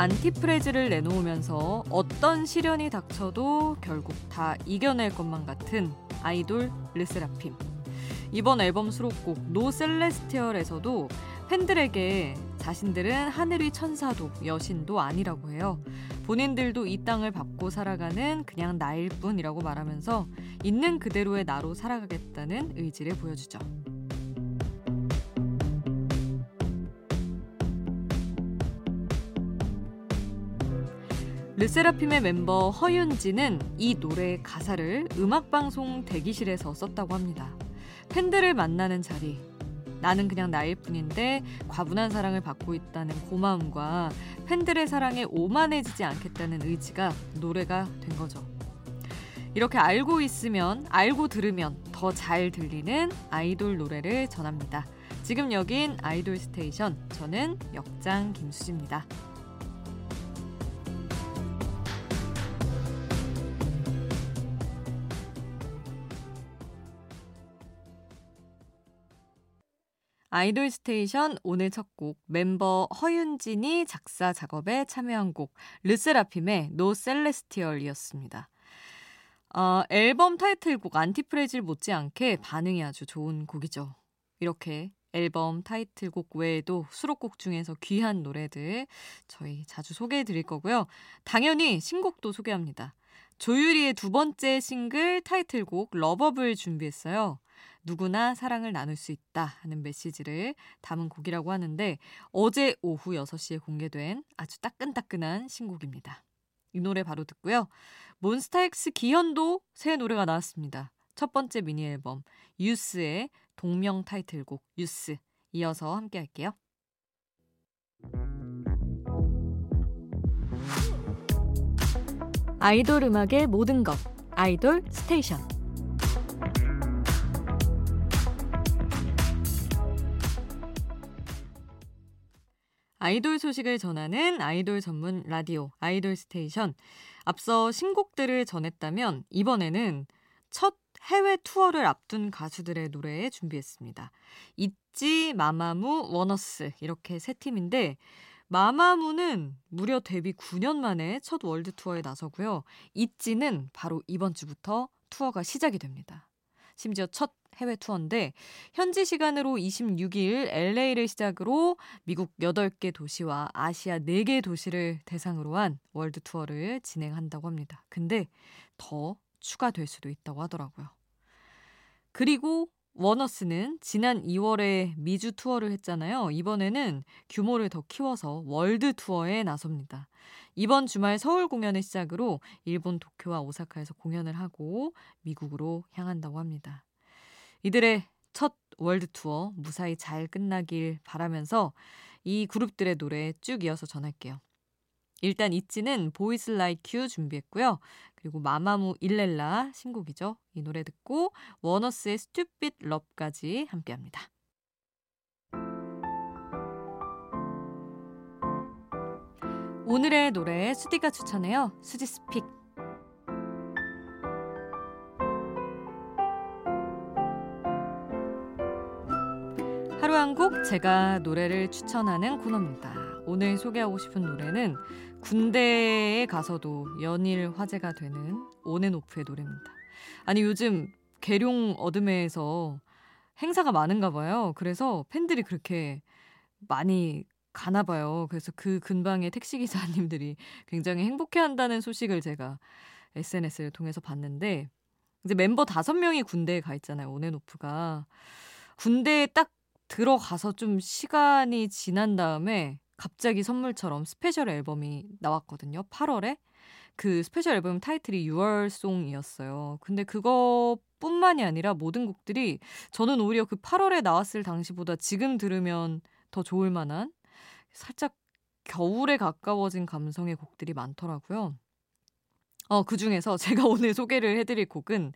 Antifragile을 내놓으면서 어떤 시련이 닥쳐도 결국 다 이겨낼 것만 같은 아이돌 르세라핌. 이번 앨범 수록곡 No Celestial에서도 팬들에게 자신들은 하늘 위 천사도 여신도 아니라고 해요. 본인들도 이 땅을 밟고 살아가는 그냥 나일 뿐이라고 말하면서 있는 그대로의 나로 살아가겠다는 의지를 보여주죠. 르세라핌의 멤버 허윤진은 이 노래의 가사를 음악방송 대기실에서 썼다고 합니다. 팬들을 만나는 자리, 나는 그냥 나일 뿐인데 과분한 사랑을 받고 있다는 고마움과 팬들의 사랑에 오만해지지 않겠다는 의지가 노래가 된 거죠. 이렇게 알고 있으면, 알고 들으면 더 잘 들리는 아이돌 노래를 전합니다. 지금 여긴 아이돌 스테이션. 저는 역장 김수지입니다. 아이돌 스테이션 오늘 첫 곡 멤버 허윤진이 작사 작업에 참여한 곡 르세라핌의 No Celestial이었습니다. 어, 앨범 타이틀곡 Antifragile 못지않게 반응이 아주 좋은 곡이죠. 이렇게 앨범 타이틀곡 외에도 수록곡 중에서 귀한 노래들 저희 자주 소개해 드릴 거고요. 당연히 신곡도 소개합니다. 조유리의 두 번째 싱글 타이틀곡 Loveable 준비했어요. 누구나 사랑을 나눌 수 있다 하는 메시지를 담은 곡이라고 하는데 어제 오후 6시에 공개된 아주 따끈따끈한 신곡입니다. 이 노래 바로 듣고요. 몬스타엑스 기현도 새 노래가 나왔습니다. 첫 번째 미니 앨범 유스의 동명 타이틀곡 유스 이어서 함께 할게요. 아이돌 음악의 모든 것 아이돌 스테이션 아이돌 소식을 전하는 아이돌 전문 라디오 아이돌 스테이션. 앞서 신곡들을 전했다면 이번에는 첫 해외 투어를 앞둔 가수들의 노래 준비했습니다. 있지, 마마무, 원어스 이렇게 세 팀인데 마마무는 무려 데뷔 9년 만에 첫 월드 투어에 나서고요. 있지는 바로 이번 주부터 투어가 시작이 됩니다. 심지어 첫 해외 투어인데 현지 시간으로 26일 LA를 시작으로 미국 8개 도시와 아시아 4개 도시를 대상으로 한 월드 투어를 진행한다고 합니다. 근데 더 추가될 수도 있다고 하더라고요. 그리고 원어스는 지난 2월에 미주 투어를 했잖아요. 이번에는 규모를 더 키워서 월드 투어에 나섭니다. 이번 주말 서울 공연을 시작으로 일본 도쿄와 오사카에서 공연을 하고 미국으로 향한다고 합니다. 이들의 첫 월드 투어 무사히 잘 끝나길 바라면서 이 그룹들의 노래 쭉 이어서 전할게요. 일단 있지는 Boys Like You 준비했고요. 그리고 마마무 일낼라 신곡이죠. 이 노래 듣고 원어스의 Stupid Love까지 함께합니다. 오늘의 노래 수디가 추천해요. 수지 스픽 한 곡 제가 노래를 추천하는 코너입니다. 오늘 소개하고 싶은 노래는 군대에 가서도 연일 화제가 되는 온앤오프의 노래입니다. 아니 요즘 계룡 어둠에서 행사가 많은가 봐요. 그래서 팬들이 그렇게 많이 가나 봐요. 그래서 그 근방의 택시기사님들이 굉장히 행복해 한다는 소식을 제가 SNS를 통해서 봤는데 이제 멤버 다섯 명이 군대에 가 있잖아요. 온앤오프가. 군대에 딱 들어가서 좀 시간이 지난 다음에 갑자기 선물처럼 스페셜 앨범이 나왔거든요. 8월에. 그 스페셜 앨범 타이틀이 6월송이었어요. 근데 그것뿐만이 아니라 모든 곡들이 저는 오히려 그 8월에 나왔을 당시보다 지금 들으면 더 좋을 만한 살짝 겨울에 가까워진 감성의 곡들이 많더라고요. 어, 그 중에서 제가 오늘 소개를 해드릴 곡은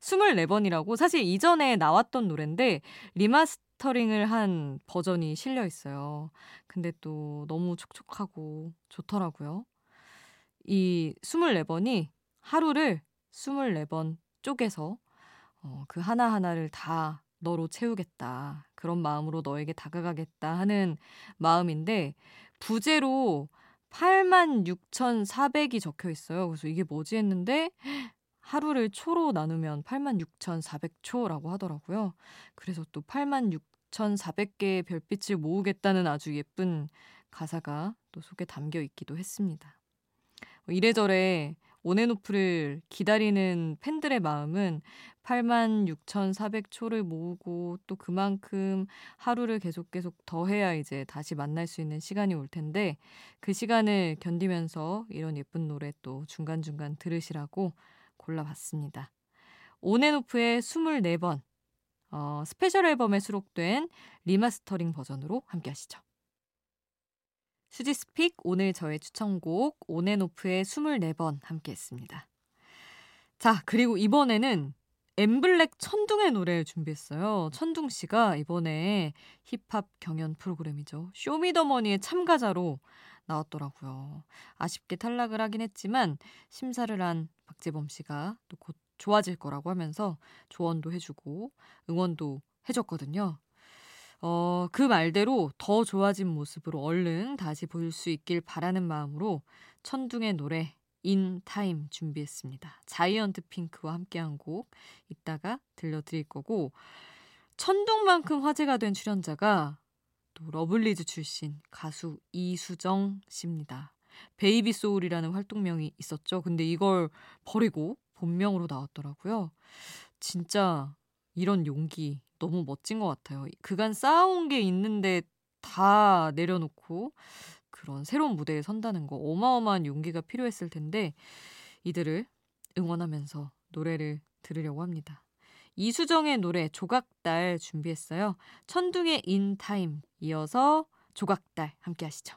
24번이라고 사실 이전에 나왔던 노래인데 리마스터링을 한 버전이 실려 있어요. 근데 또 너무 촉촉하고 좋더라고요. 이 24번이 하루를 24번 쪼개서 어, 그 하나하나를 다 너로 채우겠다. 그런 마음으로 너에게 다가가겠다 하는 마음인데 부제로 86,400이 적혀 있어요. 그래서 이게 뭐지 했는데 하루를 초로 나누면 86,400초라고 하더라고요. 그래서 또 86,400개의 별빛을 모으겠다는 아주 예쁜 가사가 또 속에 담겨 있기도 했습니다. 뭐 이래저래 온앤오프를 기다리는 팬들의 마음은 86,400초를 모으고 또 그만큼 하루를 계속 계속 더해야 이제 다시 만날 수 있는 시간이 올 텐데 그 시간을 견디면서 이런 예쁜 노래 또 중간중간 들으시라고 골라봤습니다. 온앤오프의 24번 어, 스페셜 앨범에 수록된 리마스터링 버전으로 함께 하시죠. 수지스픽 오늘 저의 추천곡 온앤오프의 24번 함께 했습니다. 자, 그리고 이번에는 엠블랙 천둥의 노래 준비했어요. 천둥 씨가 이번에 힙합 경연 프로그램이죠. 쇼미더머니의 참가자로 나왔더라고요. 아쉽게 탈락을 하긴 했지만 심사를 한 박재범 씨가 또 곧 좋아질 거라고 하면서 조언도 해주고 응원도 해줬거든요. 어, 그 말대로 더 좋아진 모습으로 얼른 다시 볼 수 있길 바라는 마음으로 천둥의 노래 In Time 준비했습니다. 자이언트 핑크와 함께한 곡 이따가 들려드릴 거고 천둥만큼 화제가 된 출연자가 또 러블리즈 출신 가수 이수정 씨입니다. 베이비 소울이라는 활동명이 있었죠. 근데 이걸 버리고 본명으로 나왔더라고요. 진짜 이런 용기 너무 멋진 것 같아요. 그간 쌓아온 게 있는데 다 내려놓고 그런 새로운 무대에 선다는 거 어마어마한 용기가 필요했을 텐데 이들을 응원하면서 노래를 들으려고 합니다. 이수정의 노래 조각달 준비했어요. 천둥의 인타임 이어서 조각달 함께 하시죠.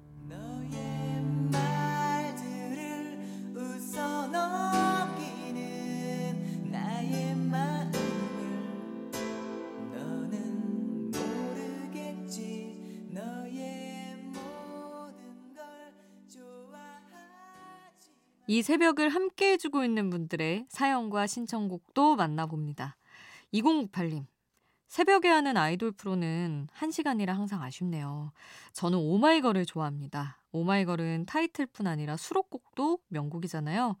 이 새벽을 함께 해주고 있는 분들의 사연과 신청곡도 만나봅니다. 2068님. 새벽에 하는 아이돌 프로는 1시간이라 항상 아쉽네요. 저는 오마이걸을 좋아합니다. 오마이걸은 타이틀뿐 아니라 수록곡도 명곡이잖아요.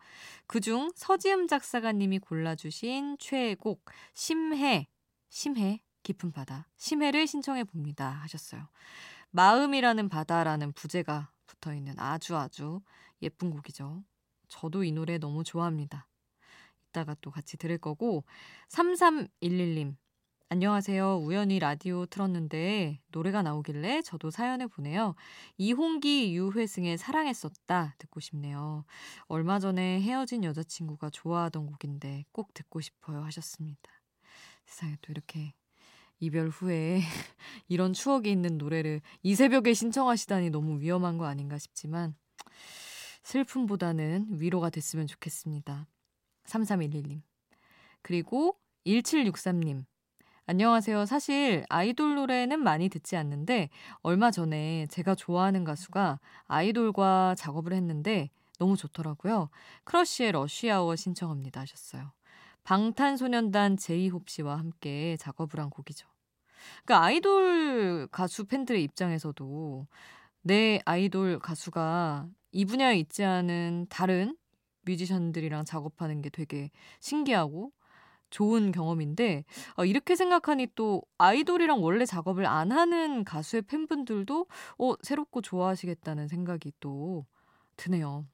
그중 서지음 작사가님이 골라주신 최애곡 심해, 심해, 깊은 바다, 심해를 신청해 봅니다 하셨어요. 마음이라는 바다라는 부제가 붙어 있는 아주 아주 예쁜 곡이죠. 저도 이 노래 너무 좋아합니다. 이따가 또 같이 들을 거고 3311님 안녕하세요. 우연히 라디오 틀었는데 노래가 나오길래 저도 사연을 보내요. 이홍기 유회승의 사랑했었다 듣고 싶네요. 얼마 전에 헤어진 여자친구가 좋아하던 곡인데 꼭 듣고 싶어요 하셨습니다. 세상에 또 이렇게 이별 후에 이런 추억이 있는 노래를 이 새벽에 신청하시다니 너무 위험한 거 아닌가 싶지만 슬픔보다는 위로가 됐으면 좋겠습니다. 3311님. 그리고 1763님. 안녕하세요. 사실 아이돌 노래는 많이 듣지 않는데 얼마 전에 제가 좋아하는 가수가 아이돌과 작업을 했는데 너무 좋더라고요. 크러쉬의 Rush Hour 신청합니다 하셨어요. 방탄소년단 제이홉 씨와 함께 작업을 한 곡이죠. 그러니까 아이돌 가수 팬들의 입장에서도 내 아이돌 가수가 이 분야에 있지 않은 다른 뮤지션들이랑 작업하는 게 되게 신기하고 좋은 경험인데 어, 이렇게 생각하니 또 아이돌이랑 원래 작업을 안 하는 가수의 팬분들도 어, 새롭고 좋아하시겠다는 생각이 또 드네요.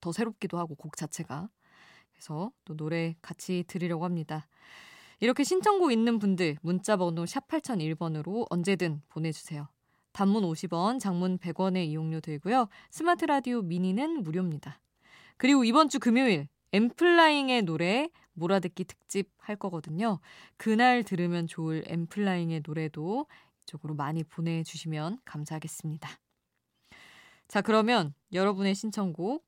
더 새롭기도 하고 곡 자체가. 그래서 또 노래 같이 들으려고 합니다. 이렇게 신청곡 있는 분들 문자 번호 샵 8001번으로 언제든 보내주세요. 단문 50원, 장문 100원의 이용료 들고요. 스마트 라디오 미니는 무료입니다. 그리고 이번 주 금요일 엔플라잉의 노래 몰아듣기 특집 할 거거든요. 그날 들으면 좋을 엔플라잉의 노래도 이쪽으로 많이 보내주시면 감사하겠습니다. 자, 그러면 여러분의 신청곡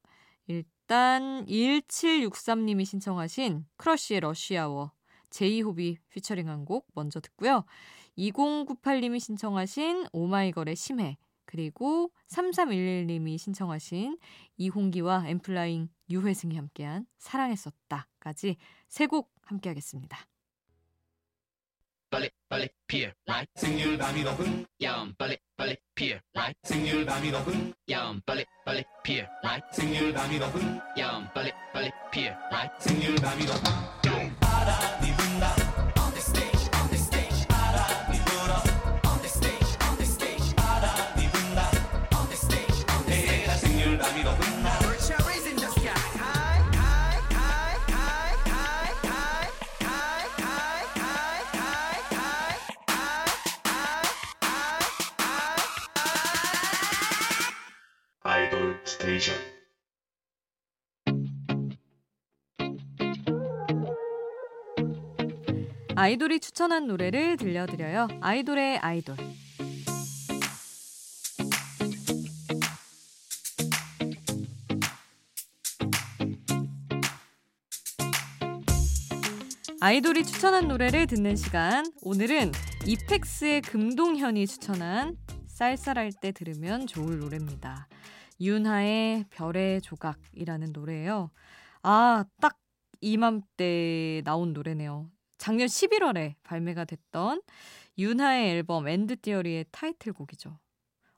일단 1763님이 신청하신 크러쉬의 Rush Hour 제이홉이 피처링한 곡 먼저 듣고요. 2098님이 신청하신 오마이걸의 심해 그리고 3311님이 신청하신 이홍기와 엠플라잉 유회승이 함께한 사랑했었다까지 세 곡 함께 하겠습니다. 빨리 빨리 피어 right? 생률 밤이 높은 야음 빨리 빨리 피어 right? 생률 밤이 높은 야음 빨리 빨리 피어 right? 생률 밤이 높은 야음 빨리 빨리 피어 right? 생률 밤이 높은 알아 아이돌이 추천한 노래를 들려드려요. 아이돌의 아이돌. 아이돌이 추천한 노래를 듣는 시간. 오늘은 이펙스의 금동현이 추천한 쌀쌀할 때 들으면 좋을 노래입니다. 윤하의 별의 조각이라는 노래예요. 아, 딱 이맘때 나온 노래네요. 작년 11월에 발매가 됐던 윤하의 앨범 End Theory의 타이틀곡이죠.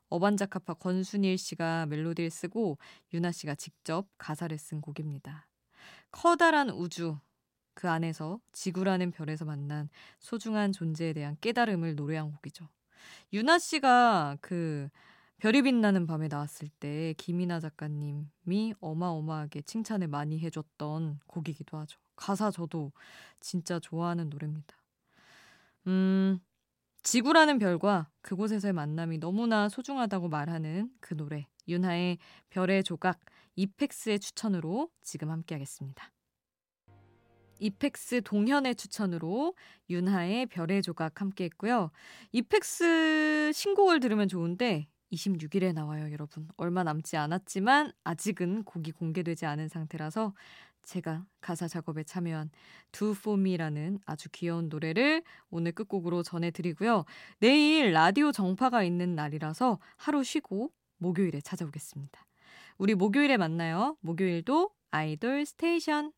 어반자카파 권순일 씨가 멜로디를 쓰고 윤하 씨가 직접 가사를 쓴 곡입니다. 커다란 우주 그 안에서 지구라는 별에서 만난 소중한 존재에 대한 깨달음을 노래한 곡이죠. 윤하 씨가 그 별이 빛나는 밤에 나왔을 때 김이나 작가님이 어마어마하게 칭찬을 많이 해줬던 곡이기도 하죠. 가사 저도 진짜 좋아하는 노래입니다. 음, 지구라는 별과 그곳에서의 만남이 너무나 소중하다고 말하는 그 노래 윤하의 별의 조각 이펙스의 추천으로 지금 함께하겠습니다. 이펙스 동현의 추천으로 윤하의 별의 조각 함께 했고요. 이펙스 신곡을 들으면 좋은데 26일에 나와요, 여러분. 얼마 남지 않았지만 아직은 곡이 공개되지 않은 상태라서 제가 가사 작업에 참여한 Do For Me라는 아주 귀여운 노래를 오늘 끝곡으로 전해드리고요. 내일 라디오 정파가 있는 날이라서 하루 쉬고 목요일에 찾아오겠습니다. 우리 목요일에 만나요. 목요일도 아이돌 스테이션.